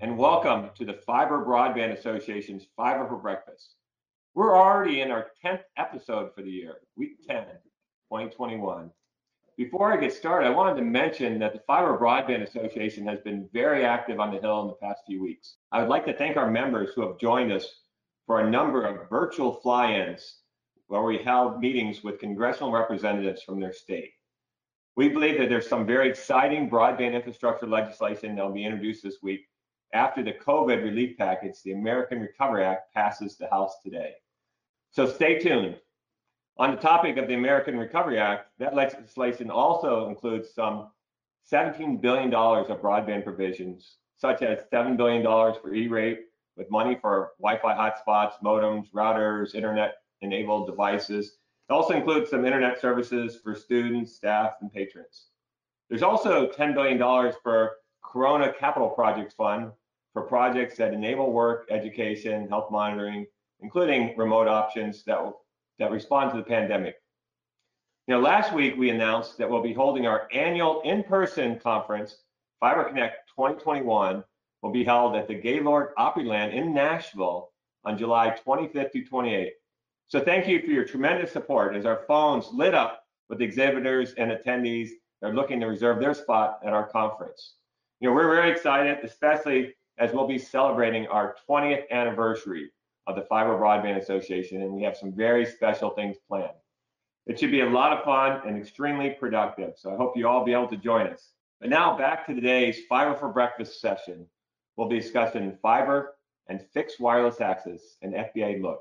and welcome to the Fiber Broadband Association's Fiber for Breakfast. We're already in our 10th episode for the year, week 10, 2021. Before I get started, I wanted to mention that the Fiber Broadband Association has been very active on the Hill in the past few weeks. I would like to thank our members who have joined us for a number of virtual fly-ins where we held meetings with congressional representatives from their state. We believe that there's some very exciting broadband infrastructure legislation that will be introduced this week after the COVID relief package, the American Recovery Act, passes the House today. So stay tuned. On the topic of the American Recovery Act, that legislation also includes some $17 billion of broadband provisions, such as $7 billion for E-rate, with money for Wi-Fi hotspots, modems, routers, internet-enabled devices. It also includes some internet services for students, staff, and patrons. There's also $10 billion for Corona Capital Projects Fund for projects that enable work, education, health monitoring, including remote options that, will, that respond to the pandemic. Now, last week we announced that we'll be holding our annual in-person conference, Fiber Connect 2021, will be held at the Gaylord Opryland in Nashville on July 25th to 28th. So thank you for your tremendous support as our phones lit up with exhibitors and attendees that are looking to reserve their spot at our conference. You know, we're very excited, especially as we'll be celebrating our 20th anniversary of the Fiber Broadband Association, and we have some very special things planned. It should be a lot of fun and extremely productive, so I hope you all be able to join us. But now back to today's Fiber for Breakfast session. We'll be discussing fiber and fixed wireless access and FBA look.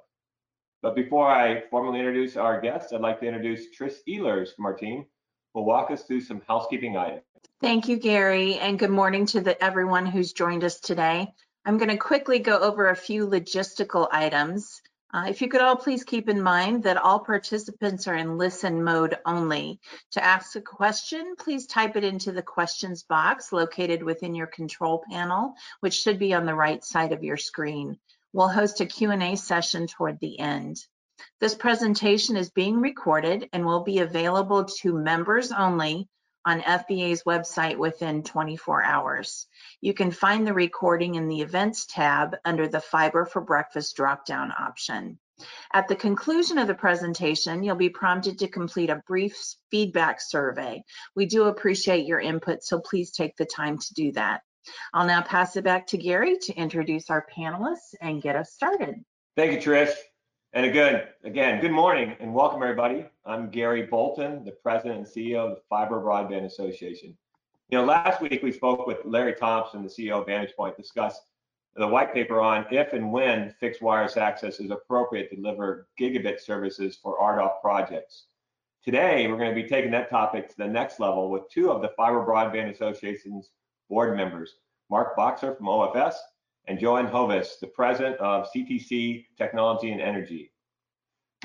But before I formally introduce our guests, I'd like to introduce Trish Ehlers from our team, who will walk us through some housekeeping items. Thank you, Gary, and good morning to the, everyone who's joined us today. I'm going to quickly go over a few logistical items. Uh, if you could all please keep in mind that all participants are in listen mode only. To ask a question, please type it into the questions box located within your control panel, which should be on the right side of your screen. We'll host a Q&A session toward the end. This presentation is being recorded and will be available to members only on FBA's website within 24 hours. You can find the recording in the Events tab under the Fiber for Breakfast drop-down option. At the conclusion of the presentation, you'll be prompted to complete a brief feedback survey. We do appreciate your input, so please take the time to do that. I'll now pass it back to Gary to introduce our panelists and get us started. Thank you, Trish. And again, again, good morning and welcome everybody. I'm Gary Bolton, the president and CEO of the Fiber Broadband Association. You know, last week we spoke with Larry Thompson, the CEO of Vantage Point, discussed the white paper on if and when fixed wireless access is appropriate to deliver gigabit services for RDOF projects. Today, we're going to be taking that topic to the next level with two of the Fiber Broadband Association's board members, Mark Boxer from OFS and Joanne Hovis, the president of CTC Technology and Energy.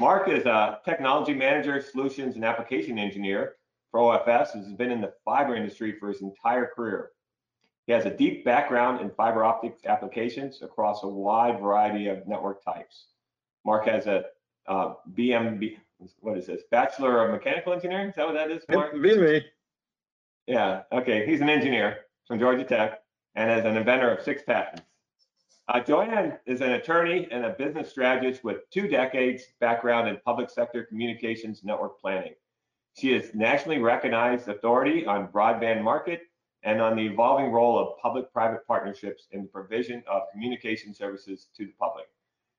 Mark is a technology manager, solutions and application engineer for OFS and has been in the fiber industry for his entire career. He has a deep background in fiber optics applications across a wide variety of network types. Mark has a uh, BMB, what is this? Bachelor of Mechanical Engineering? Is that what that is, Mark? Be me. Yeah, okay. He's an engineer from Georgia Tech and is an inventor of six patents. Uh, Joanne is an attorney and a business strategist with two decades background in public sector communications network planning. She is nationally recognized authority on broadband market and on the evolving role of public-private partnerships in the provision of communication services to the public.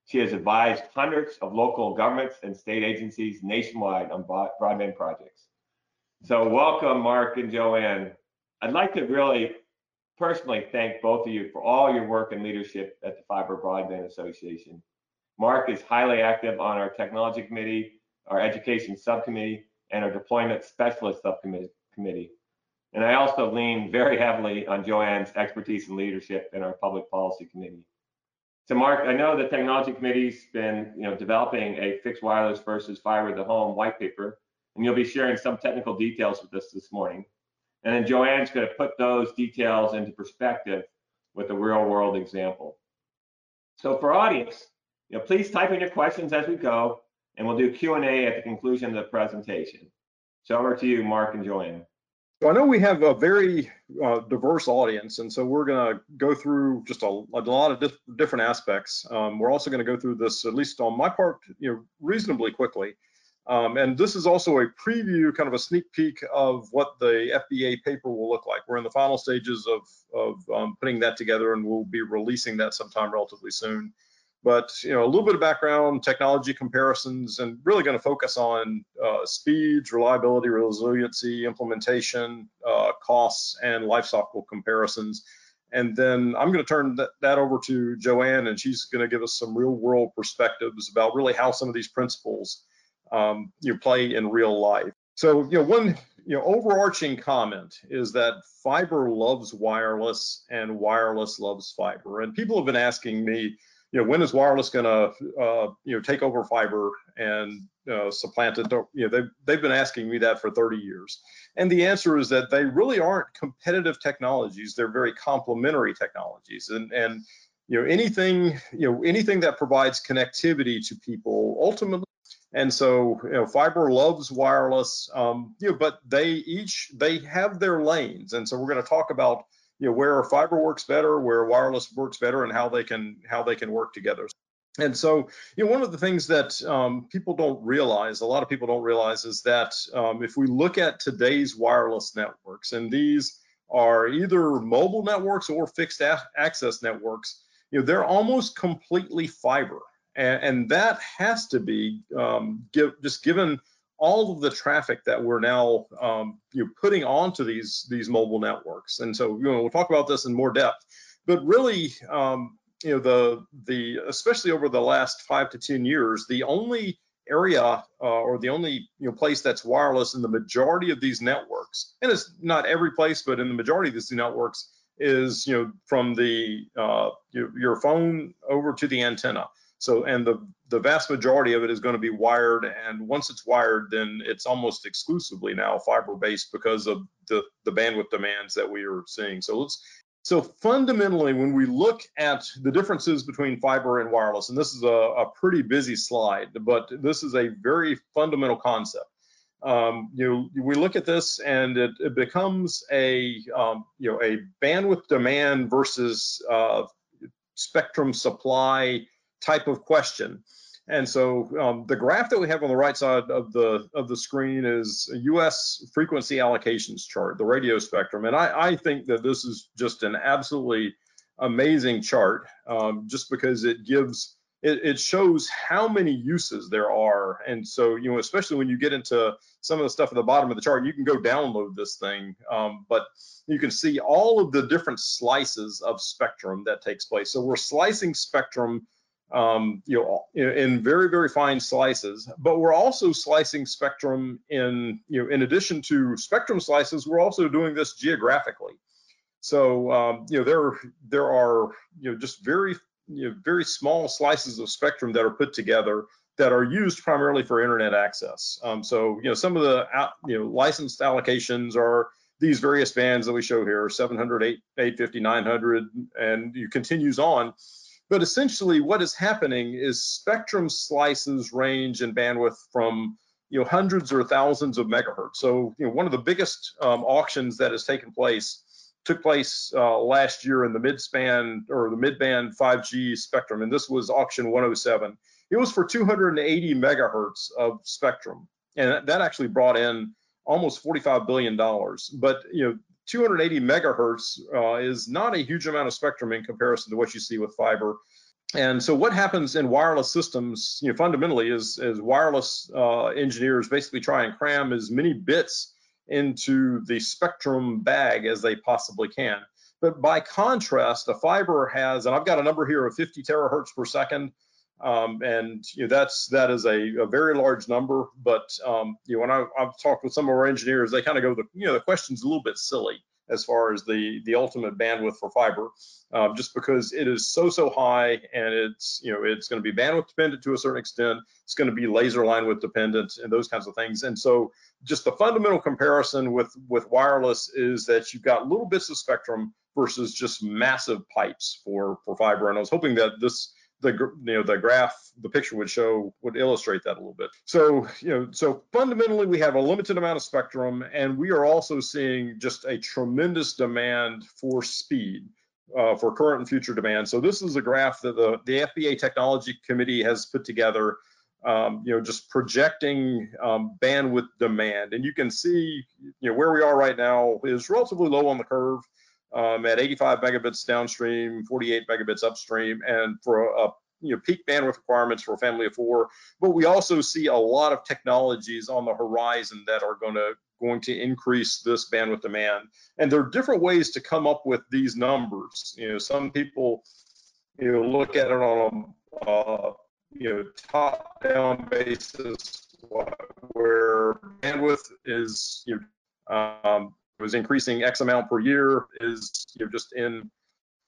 She has advised hundreds of local governments and state agencies nationwide on broadband projects. So welcome, Mark and Joanne. I'd like to really personally thank both of you for all your work and leadership at the Fiber Broadband Association. Mark is highly active on our technology committee, our education subcommittee, and our deployment specialist subcommittee. And I also lean very heavily on Joanne's expertise and leadership in our public policy committee. So Mark, I know the technology committee's been, you know, developing a fixed wireless versus fiber to the home white paper, and you'll be sharing some technical details with us this morning. And then Joanne's going to put those details into perspective with a real world example. So for audience, you know, please type in your questions as we go, and we'll do Q&A at the conclusion of the presentation. So over to you, Mark and Joanne. So I know we have a very uh, diverse audience, and so we're going to go through just a, a lot of dif different aspects. Um, we're also going to go through this, at least on my part, you know, reasonably quickly. Um, and this is also a preview, kind of a sneak peek of what the FBA paper will look like. We're in the final stages of, of um, putting that together, and we'll be releasing that sometime relatively soon. But you know, a little bit of background, technology comparisons, and really going to focus on uh, speeds, reliability, resiliency, implementation, uh, costs, and lifecycle comparisons. And then I'm going to turn that, that over to Joanne, and she's going to give us some real-world perspectives about really how some of these principles um, you play in real life. So, you know, one you know overarching comment is that fiber loves wireless and wireless loves fiber. And people have been asking me you know, when is wireless going to, uh, you know, take over fiber and uh, supplant it? You know, they've, they've been asking me that for 30 years. And the answer is that they really aren't competitive technologies. They're very complementary technologies. And, and you know, anything, you know, anything that provides connectivity to people ultimately and so, you know, fiber loves wireless, um, you know, but they each they have their lanes. And so we're going to talk about you know where fiber works better, where wireless works better, and how they can how they can work together. And so, you know, one of the things that um, people don't realize, a lot of people don't realize, is that um, if we look at today's wireless networks, and these are either mobile networks or fixed access networks, you know, they're almost completely fiber, and, and that has to be um, give, just given all of the traffic that we're now um, you know, putting onto these these mobile networks. And so you know, we'll talk about this in more depth. But really, um, you know, the the especially over the last five to ten years, the only area uh, or the only you know place that's wireless in the majority of these networks, and it's not every place, but in the majority of these networks, is you know from the uh, your, your phone over to the antenna. So, and the, the vast majority of it is going to be wired. And once it's wired, then it's almost exclusively now fiber based because of the, the bandwidth demands that we are seeing. So let's, so fundamentally, when we look at the differences between fiber and wireless, and this is a, a pretty busy slide, but this is a very fundamental concept. Um, you know, we look at this and it, it becomes a, um, you know, a bandwidth demand versus uh, spectrum supply type of question. And so um, the graph that we have on the right side of the of the screen is a U.S. frequency allocations chart, the radio spectrum. And I, I think that this is just an absolutely amazing chart, um, just because it gives it, it, shows how many uses there are. And so you know, especially when you get into some of the stuff at the bottom of the chart, you can go download this thing, um, but you can see all of the different slices of spectrum that takes place. So we're slicing spectrum um, you know, in, very, very fine slices. But we're also slicing spectrum in, you know, in addition to spectrum slices, we're also doing this geographically. So, um, you know, there, there are, you know, just very, you know, very small slices of spectrum that are put together that are used primarily for internet access. Um, so, you know, some of the, you know, licensed allocations are these various bands that we show here, 700, 850, 900, and you continues on. But essentially what is happening is spectrum slices range in bandwidth from you know hundreds or thousands of megahertz. So you know one of the biggest um, auctions that has taken place took place uh, last year in the mid-span or the mid-band 5G spectrum, and this was auction 107. It was for 280 megahertz of spectrum, and that actually brought in almost 45 billion dollars. But you know 280 megahertz uh, is not a huge amount of spectrum in comparison to what you see with fiber. And so what happens in wireless systems, you know, fundamentally is, is wireless uh, engineers basically try and cram as many bits into the spectrum bag as they possibly can. But by contrast, a fiber has, and I've got a number here of 50 terahertz per second, um, and you know that's that is a, a very large number. But um, you know when I, have talked with some of our engineers, they kind of go the you know the question's a little bit silly. as far as the the ultimate bandwidth for fiber, um, just because it is so so high and it's you know it's going to be bandwidth dependent to a certain extent. It's going to be laser line width dependent and those kinds of things. And so just the fundamental comparison with with wireless is that you've got little bits of spectrum versus just massive pipes for for fiber. And I was hoping that this the you know the graph the picture would show would illustrate that a little bit. So you know so fundamentally we have a limited amount of spectrum and we are also seeing just a tremendous demand for speed uh, for current and future demand. So this is a graph that the the fba technology committee has put together um, you know just projecting um, bandwidth demand. And you can see you know where we are right now is relatively low on the curve um, at 85 megabits downstream, 48 megabits upstream, and for a, a you know peak bandwidth requirements for a family of four. But we also see a lot of technologies on the horizon that are going to going to increase this bandwidth demand. And there are different ways to come up with these numbers. You know, some people you know look at it on a uh, you know top-down basis where bandwidth is you know um, was increasing X amount per year is you know, just in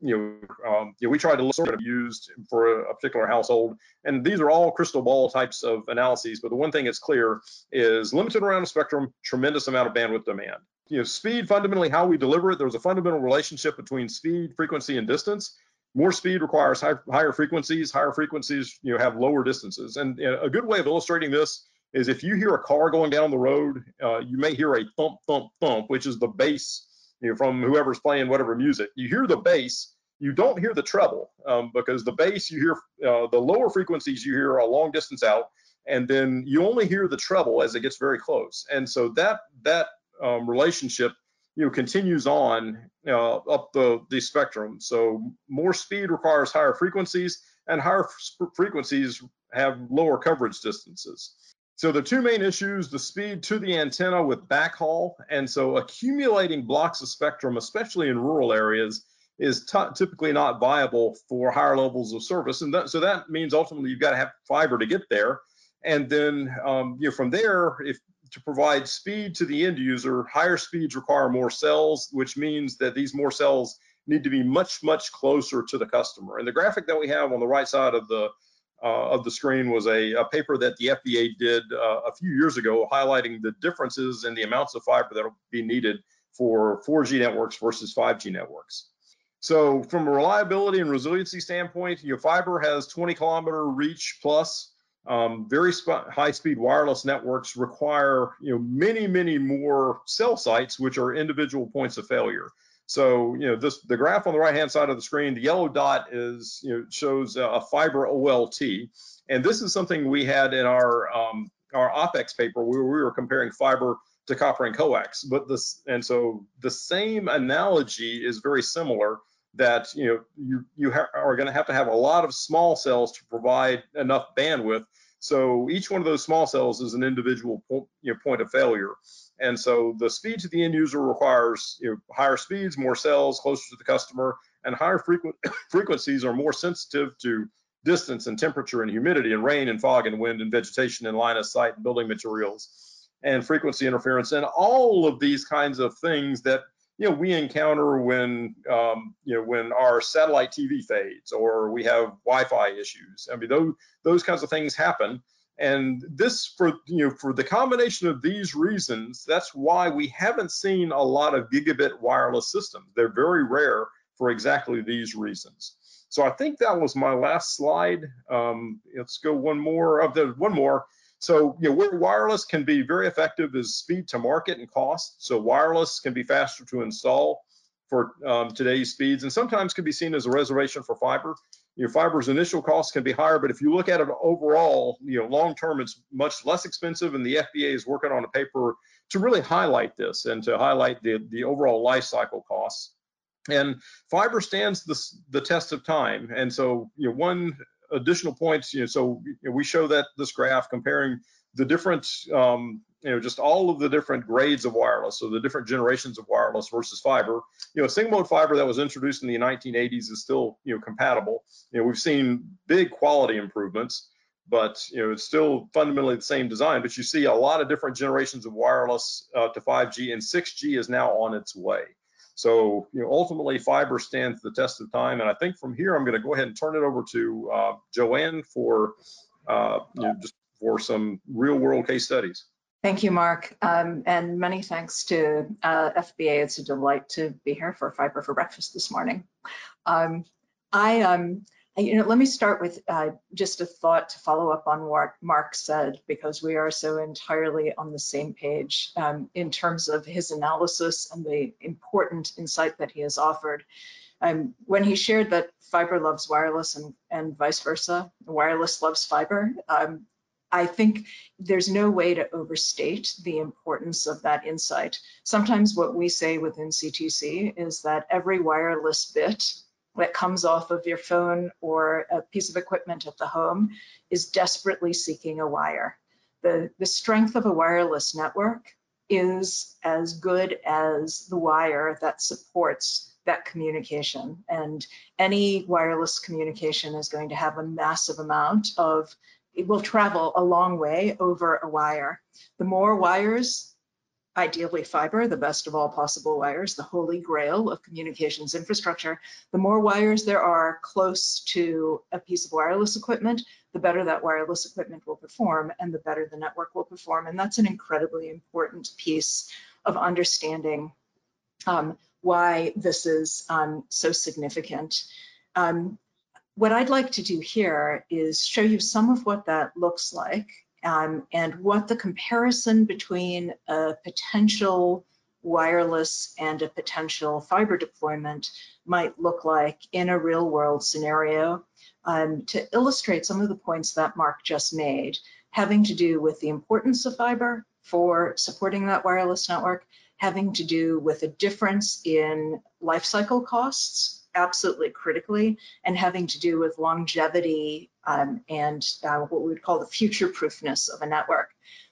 you know, um, you know, we tried to look sort of used for a, a, particular household, and these are all crystal ball types of analyses. But the one thing that's clear is limited around the spectrum, tremendous amount of bandwidth demand. You know, speed fundamentally how we deliver it. There's a fundamental relationship between speed, frequency, and distance. More speed requires high, higher frequencies. Higher frequencies, you know, have lower distances. And a good way of illustrating this is if you hear a car going down the road, uh, you may hear a thump, thump, thump, which is the bass you know, from whoever's playing whatever music. You hear the bass, you don't hear the treble um, because the bass you hear, uh, the lower frequencies you hear a long distance out, and then you only hear the treble as it gets very close. And so that that um, relationship you know continues on uh, up the the spectrum. So more speed requires higher frequencies, and higher frequencies have lower coverage distances. So the two main issues, the speed to the antenna with backhaul, and so accumulating blocks of spectrum, especially in rural areas, is typically not viable for higher levels of service. And so that means ultimately you've got to have fiber to get there. And then um, you know, from there, if to provide speed to the end user, higher speeds require more cells, which means that these more cells need to be much, much closer to the customer. And the graphic that we have on the right side of the of the screen was a, a, paper that the FBA did uh, a few years ago, highlighting the differences in the amounts of fiber that will be needed for 4G networks versus 5G networks. So from a reliability and resiliency standpoint, your fiber has 20 kilometer reach plus. Um, very high speed wireless networks require you know many many more cell sites which are individual points of failure so, you know, this the graph on the right-hand side of the screen, the yellow dot is, you know, shows a fiber OLT. And this is something we had in our um, our OpEx paper where we were comparing fiber to copper and coax. But this, and so the same analogy is very similar that, you know, you, you are going to have to have a lot of small cells to provide enough bandwidth. So each one of those small cells is an individual point, you know, point of failure. And so the speed to the end user requires you know, higher speeds, more cells, closer to the customer, and higher frequent frequencies are more sensitive to distance and temperature and humidity and rain and fog and wind and vegetation and line of sight and building materials and frequency interference and all of these kinds of things that you know we encounter when um, you know when our satellite TV fades or we have Wi-Fi issues. I mean those those kinds of things happen and this for you know for the combination of these reasons, that's why we haven't seen a lot of gigabit wireless systems. They're very rare for exactly these reasons. So I think that was my last slide. Um, let's go one more of the one more. So you know where wireless can be very effective is speed to market and cost. So wireless can be faster to install for um, today's speeds and sometimes can be seen as a reservation for fiber your fiber's initial costs can be higher, but if you look at it overall, you know, long term, it's much less expensive. And the FBA is working on a paper to really highlight this and to highlight the, the overall life cycle costs. And fiber stands the, the test of time. And so, you know, one additional points, you know, so we show that this graph comparing the different um, you know, just all of the different grades of wireless, so the different generations of wireless versus fiber. You know, single mode fiber that was introduced in the 1980s is still, you know, compatible. You know, we've seen big quality improvements, but you know, it's still fundamentally the same design. But you see a lot of different generations of wireless uh, to 5G, and 6G is now on its way. So, you know, ultimately fiber stands the test of time. And I think from here, I'm going to go ahead and turn it over to uh, Joanne for, uh, you know, just for some real world case studies. Thank you, Mark, um, and many thanks to uh, FBA. It's a delight to be here for Fiber for Breakfast this morning. Um, I, um, you know, let me start with uh, just a thought to follow up on what Mark said, because we are so entirely on the same page um, in terms of his analysis and the important insight that he has offered. Um, when he shared that fiber loves wireless and, and vice versa, wireless loves fiber, um, I think there's no way to overstate the importance of that insight. Sometimes what we say within CTC is that every wireless bit that comes off of your phone or a piece of equipment at the home is desperately seeking a wire. The, the strength of a wireless network is as good as the wire that supports that communication. And any wireless communication is going to have a massive amount of it will travel a long way over a wire. The more wires, ideally fiber, the best of all possible wires, the holy grail of communications infrastructure, the more wires there are close to a piece of wireless equipment, the better that wireless equipment will perform and the better the network will perform. And that's an incredibly important piece of understanding um, why this is um, so significant. Um, what I'd like to do here is show you some of what that looks like um, and what the comparison between a potential wireless and a potential fiber deployment might look like in a real world scenario um, to illustrate some of the points that Mark just made, having to do with the importance of fiber for supporting that wireless network, having to do with a difference in life cycle costs absolutely critically and having to do with longevity um, and uh, what we would call the future proofness of a network.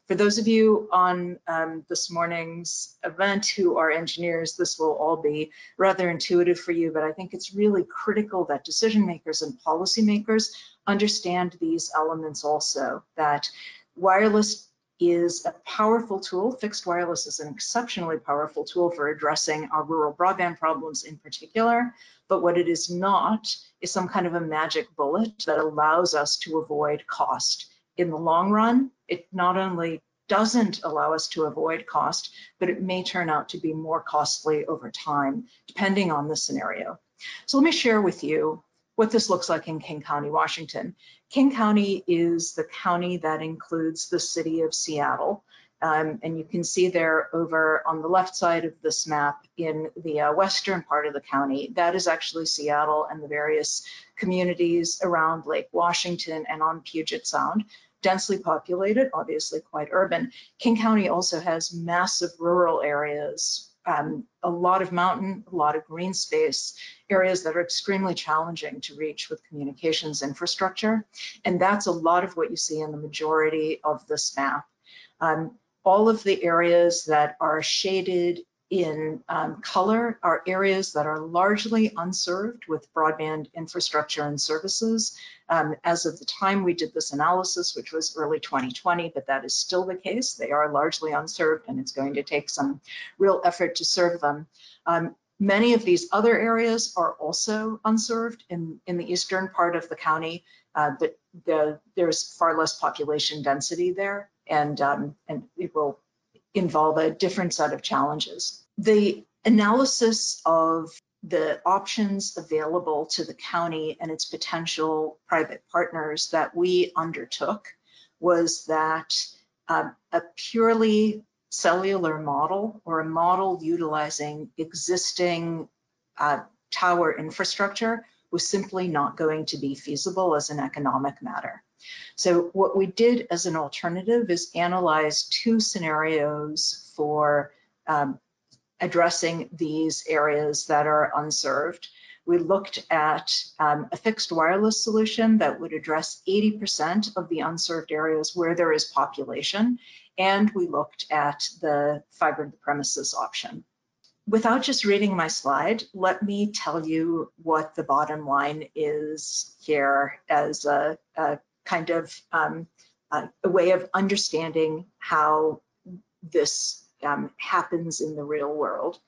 For those of you on um, this morning's event who are engineers, this will all be rather intuitive for you, but I think it's really critical that decision makers and policymakers understand these elements also, that wireless is a powerful tool. Fixed wireless is an exceptionally powerful tool for addressing our rural broadband problems in particular, but what it is not is some kind of a magic bullet that allows us to avoid cost. In the long run, it not only doesn't allow us to avoid cost, but it may turn out to be more costly over time, depending on the scenario. So let me share with you what this looks like in King County, Washington. King County is the county that includes the city of Seattle. Um, and you can see there over on the left side of this map in the uh, western part of the county, that is actually Seattle and the various communities around Lake Washington and on Puget Sound. Densely populated, obviously quite urban. King County also has massive rural areas um, a lot of mountain, a lot of green space, areas that are extremely challenging to reach with communications infrastructure. And that's a lot of what you see in the majority of this map. Um, all of the areas that are shaded in um, color are areas that are largely unserved with broadband infrastructure and services. Um, as of the time we did this analysis, which was early 2020, but that is still the case. They are largely unserved and it's going to take some real effort to serve them. Um, many of these other areas are also unserved in, in the eastern part of the county, uh, but the, there's far less population density there and, um, and it will involve a different set of challenges. The analysis of the options available to the county and its potential private partners that we undertook was that um, a purely cellular model or a model utilizing existing uh, tower infrastructure was simply not going to be feasible as an economic matter. So what we did as an alternative is analyze two scenarios for um, addressing these areas that are unserved. We looked at um, a fixed wireless solution that would address 80% of the unserved areas where there is population, and we looked at the fiber to the premises option. Without just reading my slide, let me tell you what the bottom line is here as a, a kind of um, a, a way of understanding how this um, happens in the real world.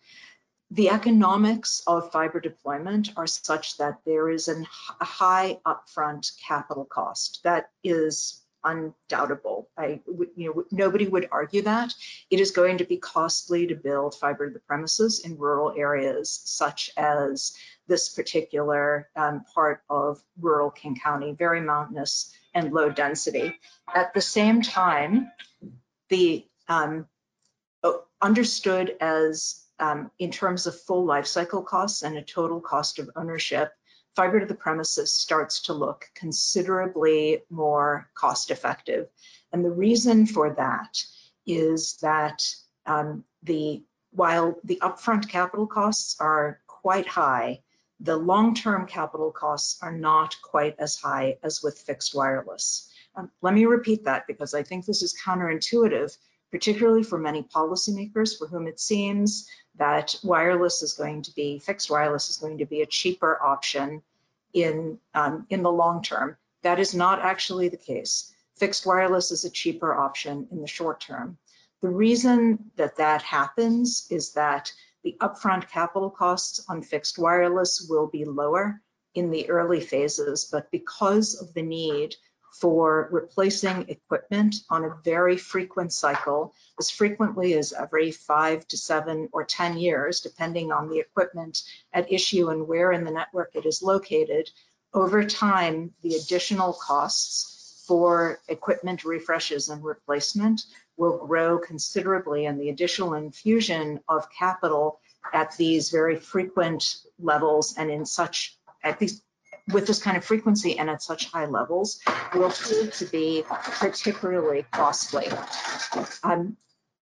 the economics of fiber deployment are such that there is an, a high upfront capital cost. That is undoubtable. I, you know, nobody would argue that. It is going to be costly to build fiber to the premises in rural areas, such as this particular um, part of rural King County, very mountainous and low density. At the same time, the um, understood as um, in terms of full life cycle costs and a total cost of ownership, fiber to the premises starts to look considerably more cost effective. And the reason for that is that um, the while the upfront capital costs are quite high, the long-term capital costs are not quite as high as with fixed wireless. Um, let me repeat that because I think this is counterintuitive, particularly for many policymakers for whom it seems that wireless is going to be, fixed wireless is going to be a cheaper option in, um, in the long term. That is not actually the case. Fixed wireless is a cheaper option in the short term. The reason that that happens is that the upfront capital costs on fixed wireless will be lower in the early phases, but because of the need for replacing equipment on a very frequent cycle, as frequently as every five to seven or 10 years, depending on the equipment at issue and where in the network it is located. Over time, the additional costs for equipment refreshes and replacement will grow considerably and the additional infusion of capital at these very frequent levels and in such at these with this kind of frequency and at such high levels will prove to be particularly costly. Um,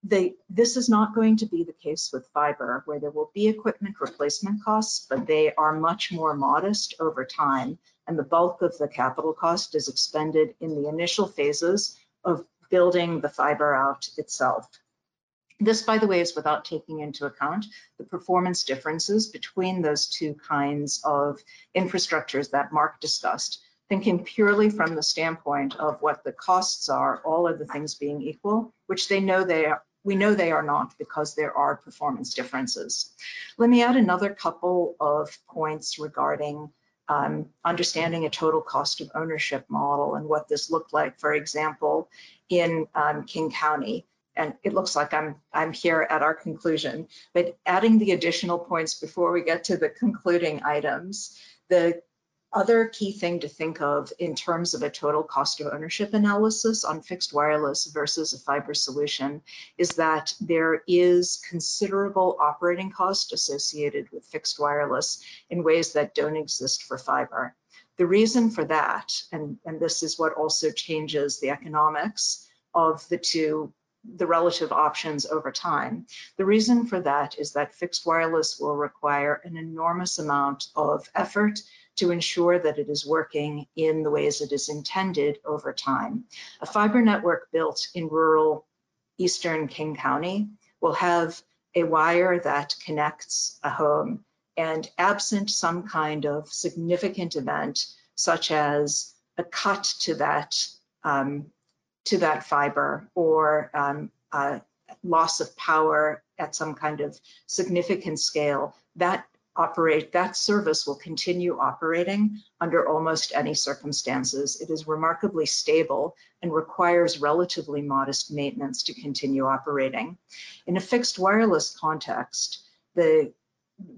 they, this is not going to be the case with fiber, where there will be equipment replacement costs, but they are much more modest over time, and the bulk of the capital cost is expended in the initial phases of building the fiber out itself. This, by the way, is without taking into account the performance differences between those two kinds of infrastructures that Mark discussed. Thinking purely from the standpoint of what the costs are, all of the things being equal, which they know they are, we know they are not because there are performance differences. Let me add another couple of points regarding um, understanding a total cost of ownership model and what this looked like, for example, in um, King County and it looks like I'm I'm here at our conclusion. But adding the additional points before we get to the concluding items, the other key thing to think of in terms of a total cost of ownership analysis on fixed wireless versus a fiber solution is that there is considerable operating cost associated with fixed wireless in ways that don't exist for fiber. The reason for that, and, and this is what also changes the economics of the two the relative options over time. The reason for that is that fixed wireless will require an enormous amount of effort to ensure that it is working in the ways it is intended over time. A fiber network built in rural eastern King County will have a wire that connects a home and absent some kind of significant event such as a cut to that um, to that fiber or um, uh, loss of power at some kind of significant scale, that operate that service will continue operating under almost any circumstances. It is remarkably stable and requires relatively modest maintenance to continue operating. In a fixed wireless context, the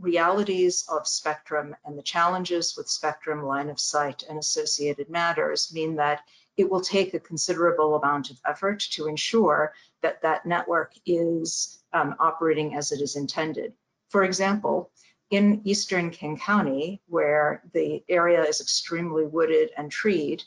realities of spectrum and the challenges with spectrum line of sight and associated matters mean that it will take a considerable amount of effort to ensure that that network is um, operating as it is intended. For example, in eastern King County, where the area is extremely wooded and treed,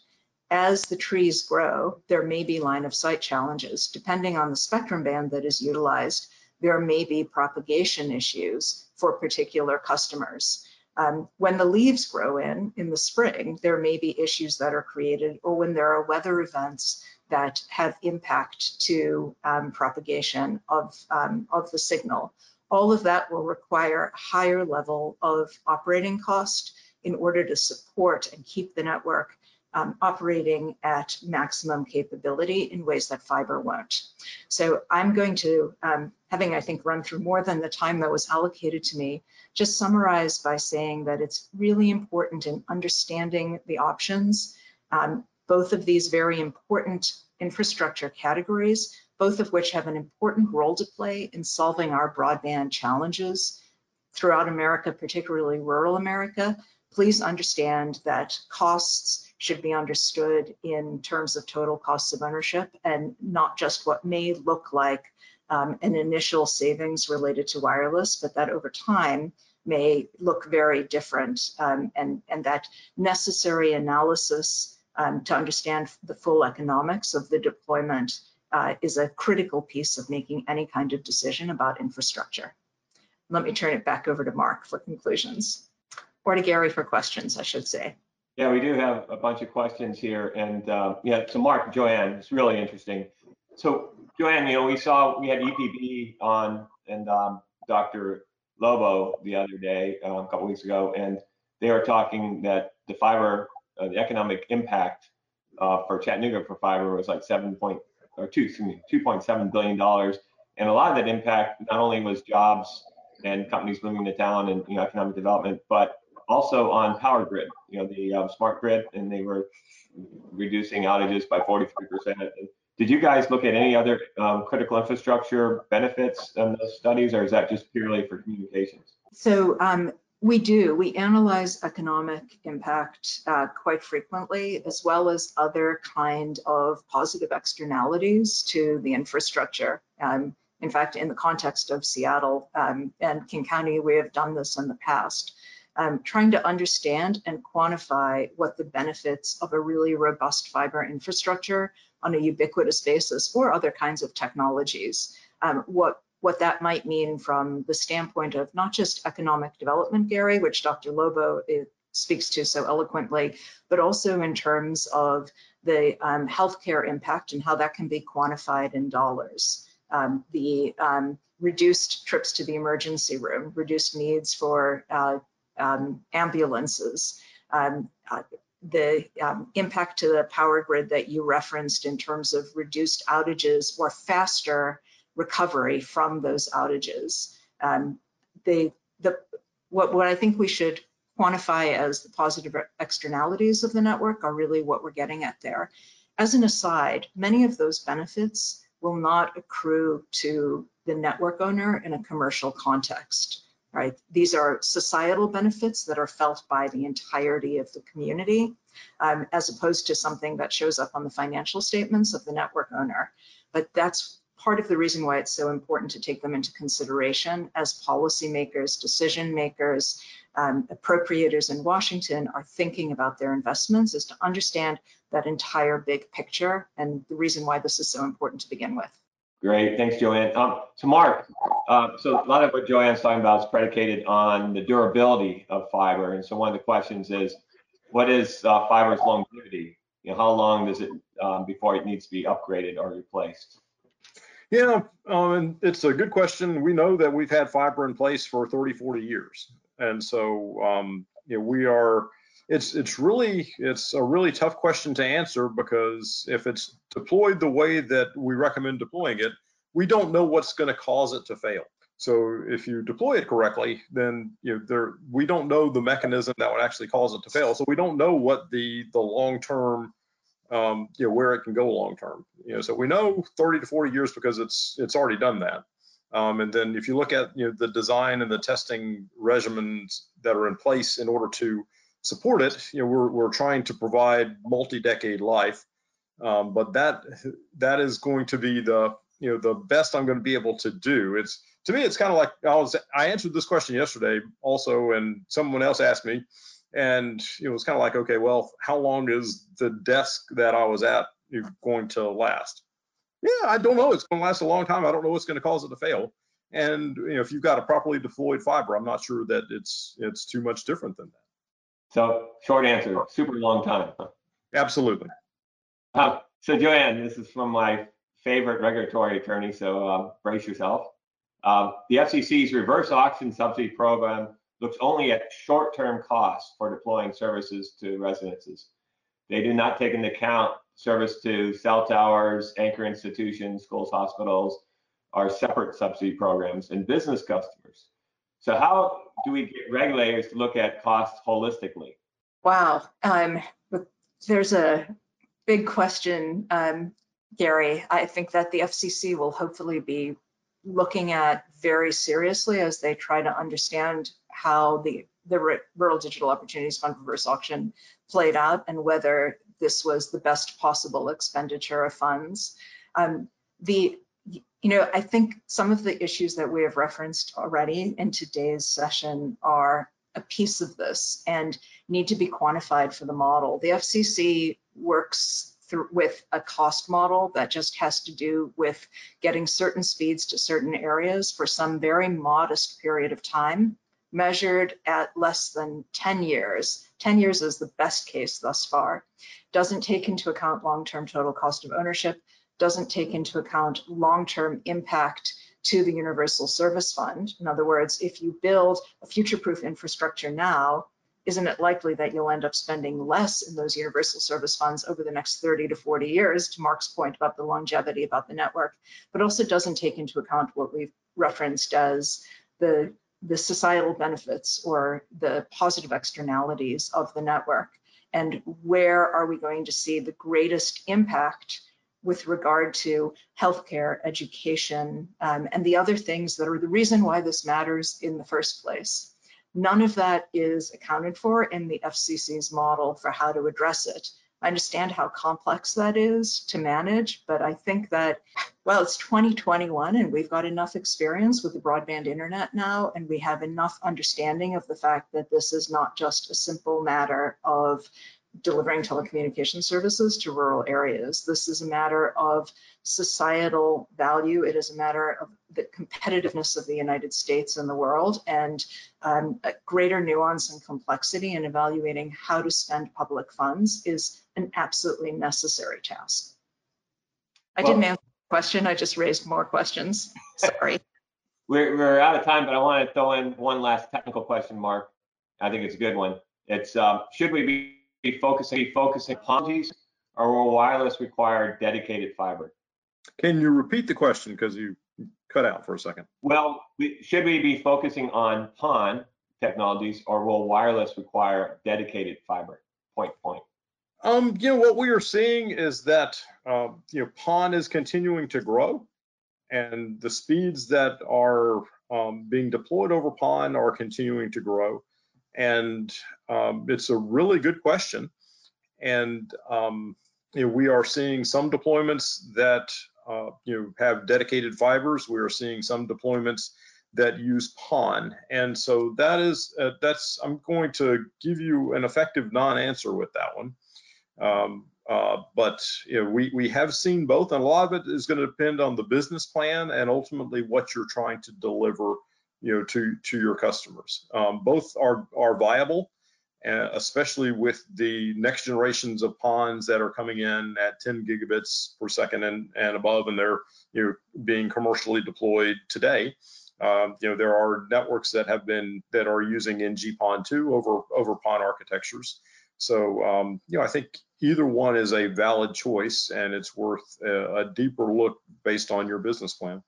as the trees grow, there may be line of sight challenges. Depending on the spectrum band that is utilized, there may be propagation issues for particular customers. Um, when the leaves grow in in the spring, there may be issues that are created, or when there are weather events that have impact to um, propagation of, um, of the signal. All of that will require a higher level of operating cost in order to support and keep the network um, operating at maximum capability in ways that fiber won't. So I'm going to, um, having I think run through more than the time that was allocated to me, just summarize by saying that it's really important in understanding the options, um, both of these very important infrastructure categories, both of which have an important role to play in solving our broadband challenges throughout America, particularly rural America, please understand that costs should be understood in terms of total costs of ownership and not just what may look like um, an initial savings related to wireless, but that over time may look very different um, and, and that necessary analysis um, to understand the full economics of the deployment uh, is a critical piece of making any kind of decision about infrastructure. Let me turn it back over to Mark for conclusions, or to Gary for questions, I should say. Yeah, we do have a bunch of questions here. And uh, yeah, so Mark, Joanne, it's really interesting. So Joanne, you know, we saw, we had EPB on and um, Dr. Lobo the other day, um, a couple weeks ago, and they were talking that the fiber, uh, the economic impact uh, for Chattanooga for fiber was like seven point, or two, excuse me, $2.7 billion. And a lot of that impact not only was jobs and companies moving to town and you know, economic development, but also on power grid, you know, the um, smart grid, and they were reducing outages by 43%. Did you guys look at any other um, critical infrastructure benefits in those studies, or is that just purely for communications? So um, we do. We analyze economic impact uh, quite frequently, as well as other kind of positive externalities to the infrastructure. Um, in fact, in the context of Seattle um, and King County, we have done this in the past um, trying to understand and quantify what the benefits of a really robust fiber infrastructure on a ubiquitous basis or other kinds of technologies, um, what what that might mean from the standpoint of not just economic development, Gary, which Dr. Lobo is, speaks to so eloquently, but also in terms of the um, healthcare impact and how that can be quantified in dollars. Um, the um, reduced trips to the emergency room, reduced needs for uh, ambulances. Um, uh, the um, impact to the power grid that you referenced in terms of reduced outages or faster recovery from those outages. Um, the, the, what, what I think we should quantify as the positive externalities of the network are really what we're getting at there. As an aside, many of those benefits will not accrue to the network owner in a commercial context right? These are societal benefits that are felt by the entirety of the community, um, as opposed to something that shows up on the financial statements of the network owner. But that's part of the reason why it's so important to take them into consideration as policymakers, decision makers, um, appropriators in Washington are thinking about their investments is to understand that entire big picture and the reason why this is so important to begin with. Great, thanks, Joanne. Um, Mark, uh, so a lot of what Joanne's talking about is predicated on the durability of fiber. And so one of the questions is, what is uh, fiber's longevity? You know, how long does it um, before it needs to be upgraded or replaced? Yeah, um, it's a good question. We know that we've had fiber in place for 30, 40 years. And so, um, you know, we are it's it's really it's a really tough question to answer because if it's deployed the way that we recommend deploying it, we don't know what's going to cause it to fail. So if you deploy it correctly, then you know there we don't know the mechanism that would actually cause it to fail. So we don't know what the the long term um, you know where it can go long term. You know, so we know 30 to 40 years because it's it's already done that. Um, and then if you look at you know the design and the testing regimens that are in place in order to support it, you know, we're, we're trying to provide multi-decade life. Um, but that that is going to be the you know the best I'm going to be able to do. It's to me, it's kind of like I was I answered this question yesterday also, and someone else asked me, and it was kind of like, okay, well, how long is the desk that I was at going to last? Yeah, I don't know. It's going to last a long time. I don't know what's going to cause it to fail. And you know, if you've got a properly deployed fiber, I'm not sure that it's it's too much different than that. So short answer, super long time. Absolutely. Uh, so Joanne, this is from my favorite regulatory attorney, so uh, brace yourself. Um, the FCC's reverse auction subsidy program looks only at short-term costs for deploying services to residences. They do not take into account service to cell towers, anchor institutions, schools, hospitals, our separate subsidy programs, and business customers. So how do we get regulators to look at costs holistically? Wow, um, there's a big question, um, Gary. I think that the FCC will hopefully be looking at very seriously as they try to understand how the, the Rural Digital Opportunities Fund reverse auction played out and whether this was the best possible expenditure of funds. Um, the you know, I think some of the issues that we have referenced already in today's session are a piece of this and need to be quantified for the model. The FCC works through with a cost model that just has to do with getting certain speeds to certain areas for some very modest period of time measured at less than 10 years. 10 years is the best case thus far. Doesn't take into account long-term total cost of ownership, doesn't take into account long-term impact to the Universal Service Fund. In other words, if you build a future-proof infrastructure now, isn't it likely that you'll end up spending less in those universal service funds over the next 30 to 40 years, to Mark's point about the longevity about the network, but also doesn't take into account what we've referenced as the, the societal benefits or the positive externalities of the network. And where are we going to see the greatest impact with regard to healthcare, education, um, and the other things that are the reason why this matters in the first place. None of that is accounted for in the FCC's model for how to address it. I understand how complex that is to manage, but I think that, well, it's 2021 and we've got enough experience with the broadband internet now, and we have enough understanding of the fact that this is not just a simple matter of delivering telecommunication services to rural areas. This is a matter of societal value. It is a matter of the competitiveness of the United States and the world and um, greater nuance and complexity in evaluating how to spend public funds is an absolutely necessary task. I well, didn't answer the question. I just raised more questions. Sorry. we're, we're out of time, but I want to throw in one last technical question, Mark. I think it's a good one. It's um, should we be be focusing focusing apologies or will wireless require dedicated fiber? Can you repeat the question because you cut out for a second? Well, we, should we be focusing on PON technologies or will wireless require dedicated fiber point point? Um, you know, what we are seeing is that, uh, you know, PON is continuing to grow and the speeds that are um, being deployed over PON are continuing to grow. And um, it's a really good question. And um, you know, we are seeing some deployments that uh, you know have dedicated fibers. We are seeing some deployments that use PON. And so that is uh, that's I'm going to give you an effective non-answer with that one. Um, uh, but you know, we we have seen both, and a lot of it is going to depend on the business plan and ultimately what you're trying to deliver you know, to to your customers. Um, both are are viable, uh, especially with the next generations of PONs that are coming in at 10 gigabits per second and and above, and they're you know being commercially deployed today. Um, you know, there are networks that have been that are using NG-PON2 over over PON architectures. So, um, you know, I think either one is a valid choice, and it's worth a, a deeper look based on your business plan.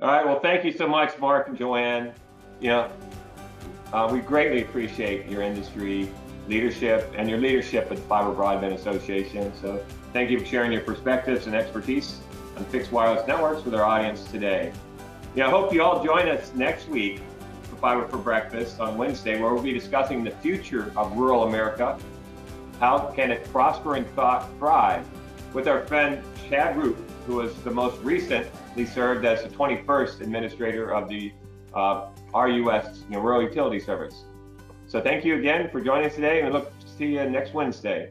All right. Well, thank you so much, Mark and Joanne. You know, uh, we greatly appreciate your industry leadership and your leadership at the Fiber Broadband Association. So thank you for sharing your perspectives and expertise on fixed wireless networks with our audience today. Yeah, I hope you all join us next week for Fiber for Breakfast on Wednesday, where we'll be discussing the future of rural America. How can it prosper and thrive? With our friend Chad Rupe, who was the most served as the 21st administrator of the uh, RUS you know, Rural Utility Service. So thank you again for joining us today and we look to see you next Wednesday.